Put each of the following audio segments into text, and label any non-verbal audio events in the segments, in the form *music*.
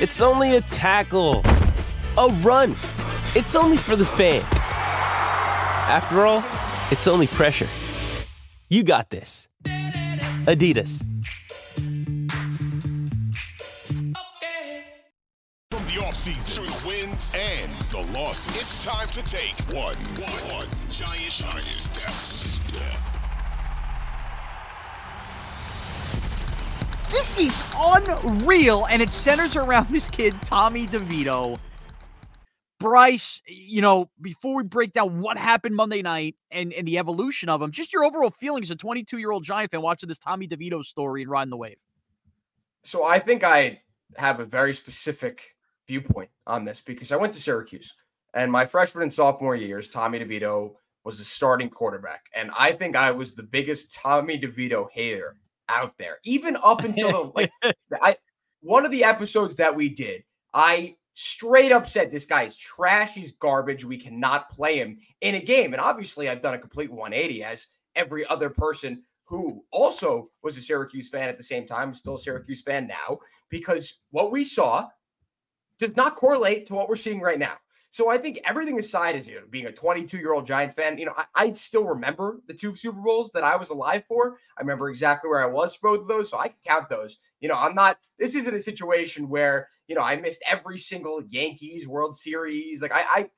It's only a tackle, a run. It's only for the fans. After all, it's only pressure. You got this. Adidas. From the offseason through the wins and the losses, it's time to take one, one, one giant, giant step. step. This is unreal, and it centers around this kid, Tommy DeVito. Bryce, you know, before we break down what happened Monday night and, and the evolution of him, just your overall feelings as a 22 year old Giant fan watching this Tommy DeVito story and riding the wave. So I think I have a very specific viewpoint on this because I went to Syracuse and my freshman and sophomore years, Tommy DeVito was the starting quarterback. And I think I was the biggest Tommy DeVito hater out there, even up until the, *laughs* like I one of the episodes that we did, I straight up said this guy is trash, he's garbage, we cannot play him in a game. And obviously I've done a complete 180 as every other person who also was a Syracuse fan at the same time, still a Syracuse fan now, because what we saw does not correlate to what we're seeing right now. So I think everything aside is you know, being a 22 year old Giants fan, you know, I, I, still remember the two Super Bowls that I was alive for. I remember exactly where I was for both of those, so I can count those. You know, I'm not. This isn't a situation where you know I missed every single Yankees World Series. Like I, I,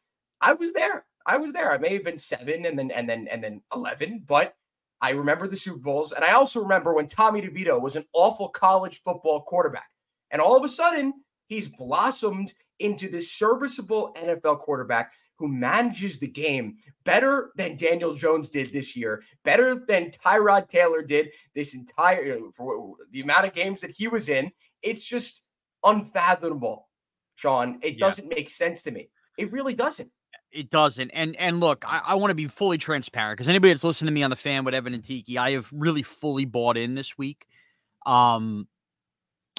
I was there. I was there. I may have been seven and then and then and then 11, but I remember the Super Bowls, and I also remember when Tommy DeVito was an awful college football quarterback, and all of a sudden he's blossomed into this serviceable NFL quarterback who manages the game better than Daniel Jones did this year, better than Tyrod Taylor did this entire for the amount of games that he was in. It's just unfathomable, Shaun. It yeah. doesn't make sense to me. It really doesn't. It doesn't. And and look, I, I want to be fully transparent because anybody that's listening to me on the fan with Evan and Tiki, I have really fully bought in this week. Um,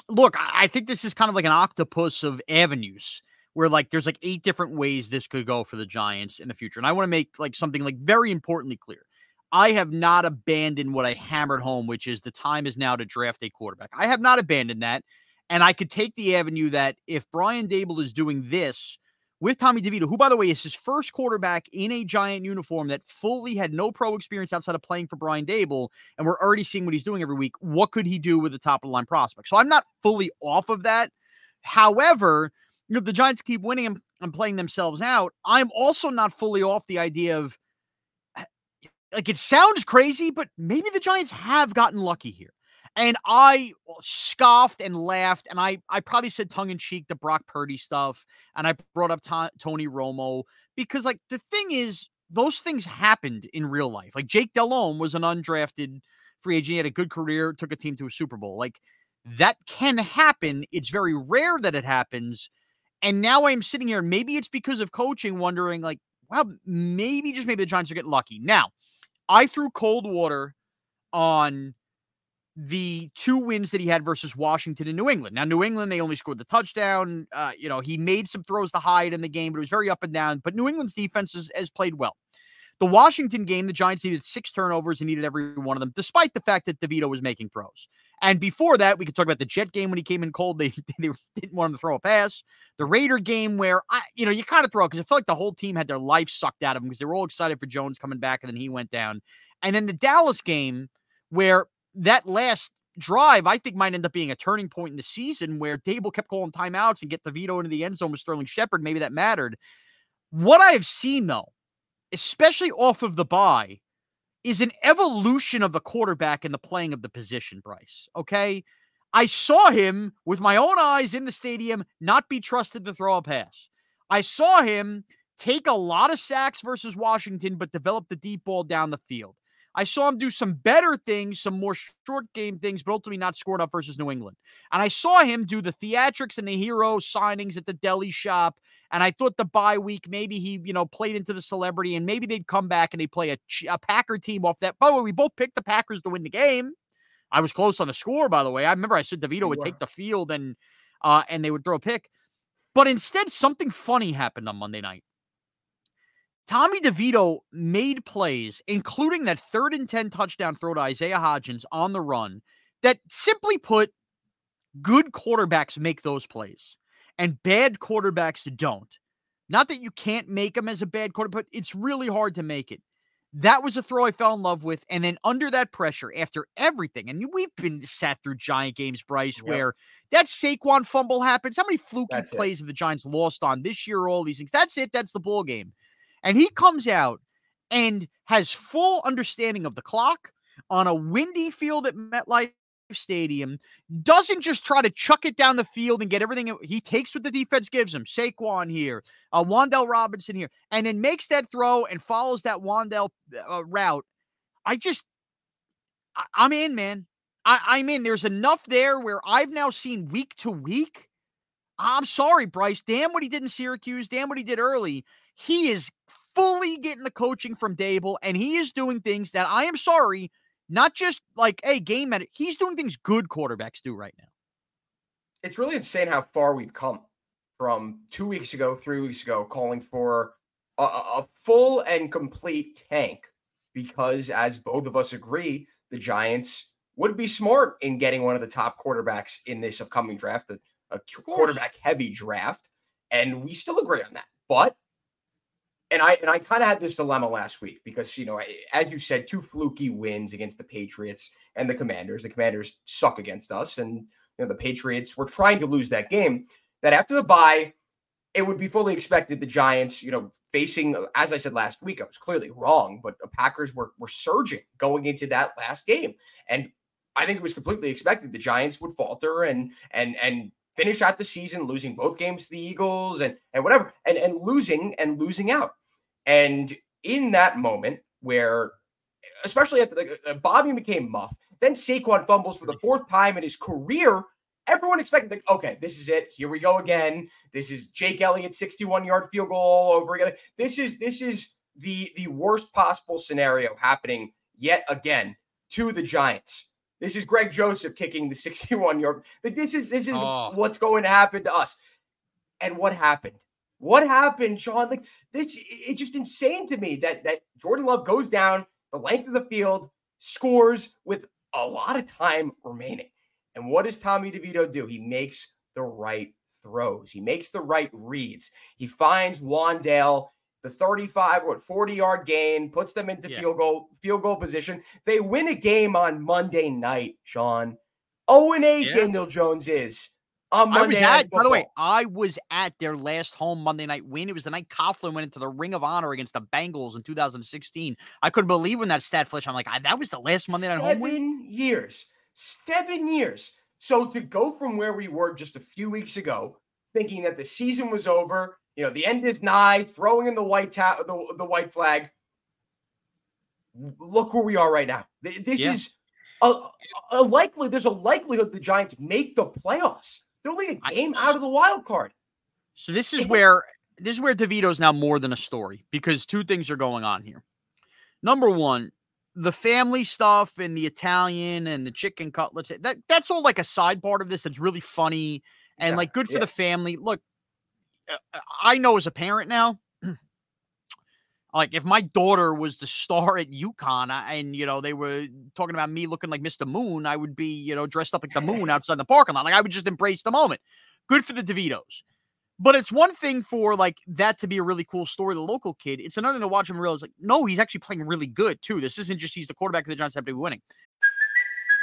look, I think this is kind of like an octopus of avenues where like there's like eight different ways this could go for the Giants in the future. And I want to make like something like very importantly clear. I have not abandoned what I hammered home, which is the time is now to draft a quarterback. I have not abandoned that. And I could take the avenue that if Brian Daboll is doing this with Tommy DeVito, who, by the way, is his first quarterback in a giant uniform that fully had no pro experience outside of playing for Brian Daboll. and we're already seeing what he's doing every week. What could he do with a top of the line prospect? So I'm not fully off of that. However, you know, the Giants keep winning and, and playing themselves out. I'm also not fully off the idea of eh, like it sounds crazy, but maybe the Giants have gotten lucky here. And I uh, scoffed and laughed, and I I probably said tongue in cheek the Brock Purdy stuff, and I brought up Tony Romo because like the thing is, those things happened in real life. Like Jake Delhomme was an undrafted free agent, he had a good career, took a team to a Super Bowl. Like that can happen. It's very rare that it happens. And now I'm sitting here, maybe it's because of coaching, wondering like, well, maybe just maybe the Giants are getting lucky. Now, I threw cold water on the two wins that he had versus Washington and New England. Now, New England, they only scored the touchdown. Uh, you know, he made some throws to hide in the game, but it was very up and down. But New England's defense has, has played well. The Washington game, the Giants needed six turnovers and needed every one of them, despite the fact that DeVito was making throws. And before that, we could talk about the Jet game when he came in cold. *laughs* They, they didn't want him to throw a pass. The Raider game where I, you know, you kind of throw because I felt like the whole team had their life sucked out of them because they were all excited for Jones coming back and then he went down. And then the Dallas game where that last drive, I think, might end up being a turning point in the season where Daboll kept calling timeouts and get DeVito into the end zone with Sterling Shepard. Maybe that mattered. What I have seen, though, especially off of the bye, is an evolution of the quarterback and the playing of the position, Bryce. Okay. I saw him with my own eyes in the stadium not be trusted to throw a pass. I saw him take a lot of sacks versus Washington, but develop the deep ball down the field. I saw him do some better things, some more short game things, but ultimately not scored up versus New England. And I saw him do the theatrics and the hero signings at the deli shop. And I thought the bye week, maybe he, you know, played into the celebrity and maybe they'd come back and they'd play a, a Packer team off that. By the way, we both picked the Packers to win the game. I was close on the score, by the way. I remember I said DeVito would take the field and uh, and they would throw a pick. But instead, something funny happened on Monday night. Tommy DeVito made plays, including that third and 10 touchdown throw to Isaiah Hodgins on the run, that simply put, good quarterbacks make those plays and bad quarterbacks don't. Not that you can't make them as a bad quarterback, but it's really hard to make it. That was a throw I fell in love with. And then under that pressure, after everything, and we've been sat through giant games, Bryce, yep. where that Saquon fumble happens. How many fluky That's plays it. have the Giants lost on this year? All these things. That's it. That's the ball game. And he comes out and has full understanding of the clock on a windy field at MetLife Stadium, doesn't just try to chuck it down the field and get everything. He takes what the defense gives him. Saquon here, uh, Wan'Dale Robinson here, and then makes that throw and follows that Wan'Dale uh, route. I just, I, am in, man. I, I'm in. There's enough there where I've now seen week to week. I'm sorry, Bryce. Damn what he did in Syracuse. Damn what he did early. He is fully getting the coaching from Daboll, and he is doing things that I am sorry, not just like a hey, game at. He's doing things good quarterbacks do right now. It's really insane how far we've come from two weeks ago, three weeks ago, calling for a, a full and complete tank because, as both of us agree, the Giants would be smart in getting one of the top quarterbacks in this upcoming draft, a, a quarterback heavy draft. And we still agree on that. But and I and I kind of had this dilemma last week because you know, as you said, two fluky wins against the Patriots and the Commanders. The Commanders suck against us, and you know the Patriots were trying to lose that game. That after the bye, it would be fully expected the Giants, you know, facing uh, as I said last week, I was clearly wrong, but the Packers were were surging going into that last game, and I think it was completely expected the Giants would falter and and and finish out the season losing both games to the Eagles and and whatever and and losing and losing out. And in that moment where, especially after the, uh, Bobby McCain muff, then Saquon fumbles for the fourth time in his career. Everyone expected, like, okay, this is it. Here we go again. This is Jake Elliott 61 yard field goal all over again. This is this is the the worst possible scenario happening yet again to the Giants. This is Greg Joseph kicking the *laughs* 61 yard. Like this is this is oh. what's going to happen to us. And what happened? What happened, Shaun? Like this, it's just insane to me that that Jordan Love goes down the length of the field, scores with a lot of time remaining. And what does Tommy DeVito do? He makes the right throws. He makes the right reads. He finds Wan'Dale the 35 what 40 yard gain, puts them into yeah. field goal field goal position. They win a game on Monday night, Shaun. 0 and 8 yeah. Daniel Jones is. I was at, by the way, I was at their last home Monday night win. It was the night Coughlin went into the Ring of Honor against the Bengals in 2016. I couldn't believe when that stat flash. I'm like, that was the last Monday night Seven home win. Seven years, seven years. So to go from where we were just a few weeks ago, thinking that the season was over, you know, the end is nigh, throwing in the white ta- the, the white flag. Look where we are right now. This yeah. is a, a likely. There's a likelihood the Giants make the playoffs. They're only a game I, out of the wild card. So this is where this is where DeVito's now more than a story because two things are going on here. Number one, the family stuff and the Italian and the chicken cutlets. That that's all like a side part of this that's really funny and yeah, like good for yeah. the family. Look, Uh, uh, I know as a parent now, *clears throat* like if my daughter was the star at UConn and you know they were talking about me looking like Mr. Moon, I would be you know dressed up like the moon *laughs* outside the parking lot. Like I would just embrace the moment. Good for the DeVitos. But it's one thing for like that to be a really cool story, the local kid. It's another thing to watch him realize like, no, he's actually playing really good too. This isn't just he's the quarterback of the Giants have to be winning.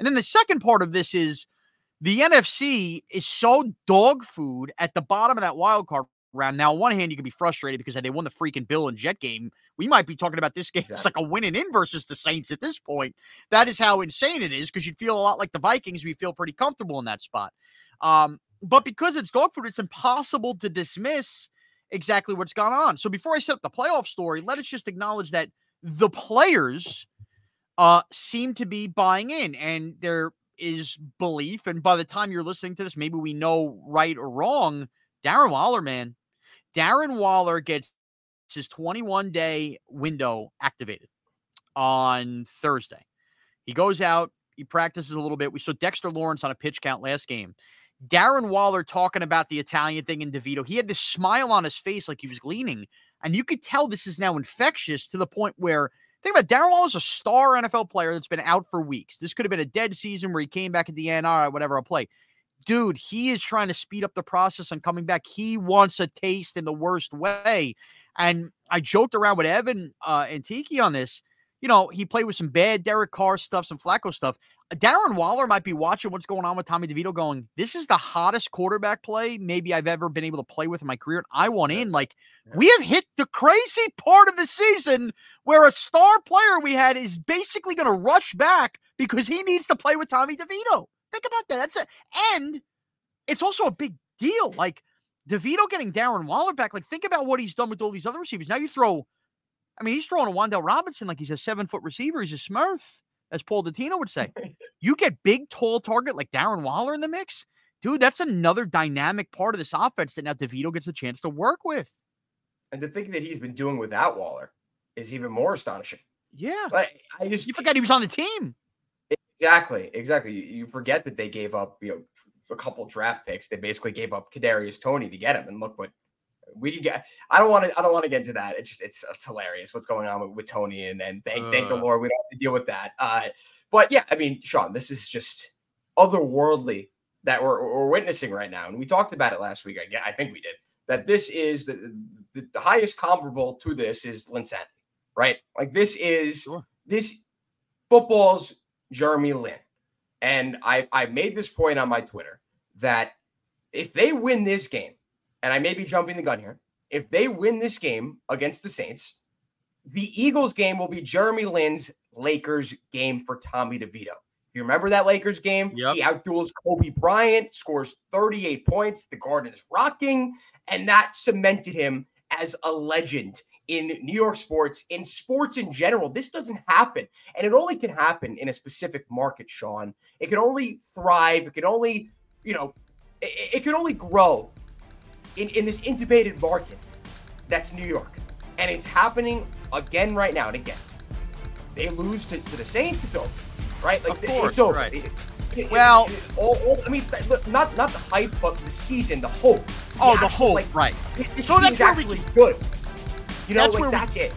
And then the second part of this is the NFC is so dog food at the bottom of that wild card round. Now, on one hand, you can be frustrated because they won the freaking Bill and Jet game. We might be talking about this *laughs* game. It's like a winning in versus the Saints at this point. That is how insane it is because you'd feel a lot like the Vikings. We feel pretty comfortable in that spot. Um, but because it's dog food, it's impossible to dismiss exactly what's gone on. So before I set up the playoff story, let us just acknowledge that the players uh, seem to be buying in, and there is belief. And by the time you're listening to this, maybe we know right or wrong. Darren Waller, man, Darren Waller gets his 21 day window activated on Thursday. He goes out, he practices a little bit. We saw Dexter Lawrence on a pitch count last game. Darren Waller talking about the Italian thing in DeVito. He had this smile on his face like he was gleaning. And you could tell this is now infectious to the point where think about Darren Waller's a star NFL player that's been out for weeks. This could have been a dead season where he came back at the end. All right, whatever, I'll play. Dude, he is trying to speed up the process on coming back. He wants a taste in the worst way. And I joked around with Evan uh, and Tiki on this. You know, he played with some bad Derek Carr stuff, some Flacco stuff. Uh, Darren Waller might be watching what's going on with Tommy DeVito, going, This is the hottest quarterback play maybe I've ever been able to play with in my career. And I want in. Like, we have hit the crazy part of the season where a star player we had is basically going to rush back because he needs to play with Tommy DeVito. Think about that. That's it. And it's also a big deal. Like, DeVito getting Darren Waller back. Like, think about what he's done with all these other receivers. Now you throw, I mean, he's throwing a Wan'Dale Robinson like he's a seven foot receiver. He's a Smurf as Paul Dottino would say. *laughs* you get big, tall target like Darren Waller in the mix, dude. That's another dynamic part of this offense that now DeVito gets a chance to work with. And to think that he's been doing without Waller is even more astonishing. Yeah, like I just you forgot he was on the team. Exactly, exactly. You, you forget that they gave up, you know, a couple draft picks. They basically gave up Kadarius Toney to get him, and look what we get. I don't want to. I don't want to get into that. It's just it's, it's hilarious what's going on with, with Toney, and then thank uh, thank the Lord we don't have to deal with that. Uh, but yeah, I mean, Shaun, this is just otherworldly that we're, we're witnessing right now, and we talked about it last week. I, I think we did that. This is the, the, the highest comparable to this is Linsanity, right? Like this is sure. this football's Jeremy Lin, and I I made this point on my Twitter that if they win this game and I may be jumping the gun here, if they win this game against the Saints, the Eagles game will be Jeremy Lin's Lakers game for Tommy DeVito. If you remember that Lakers game, yep. he outduels Kobe Bryant, scores 38 points. The Garden is rocking, and that cemented him as a legend in New York sports, in sports in general. This doesn't happen, and it only can happen in a specific market, Shaun. It can only thrive. It can only, you know, it, it can only grow in, in this intubated market that's New York. And it's happening again right now and again. They lose to, to the Saints, it's over. Right? Like course, it's over. Right. It, it, well, all, all, I mean, it's not not the hype, but the season, the hope. Oh, the oh, actual, the hope, like, right? This, so that's actually we, good. You know, that's like, where that's we, it.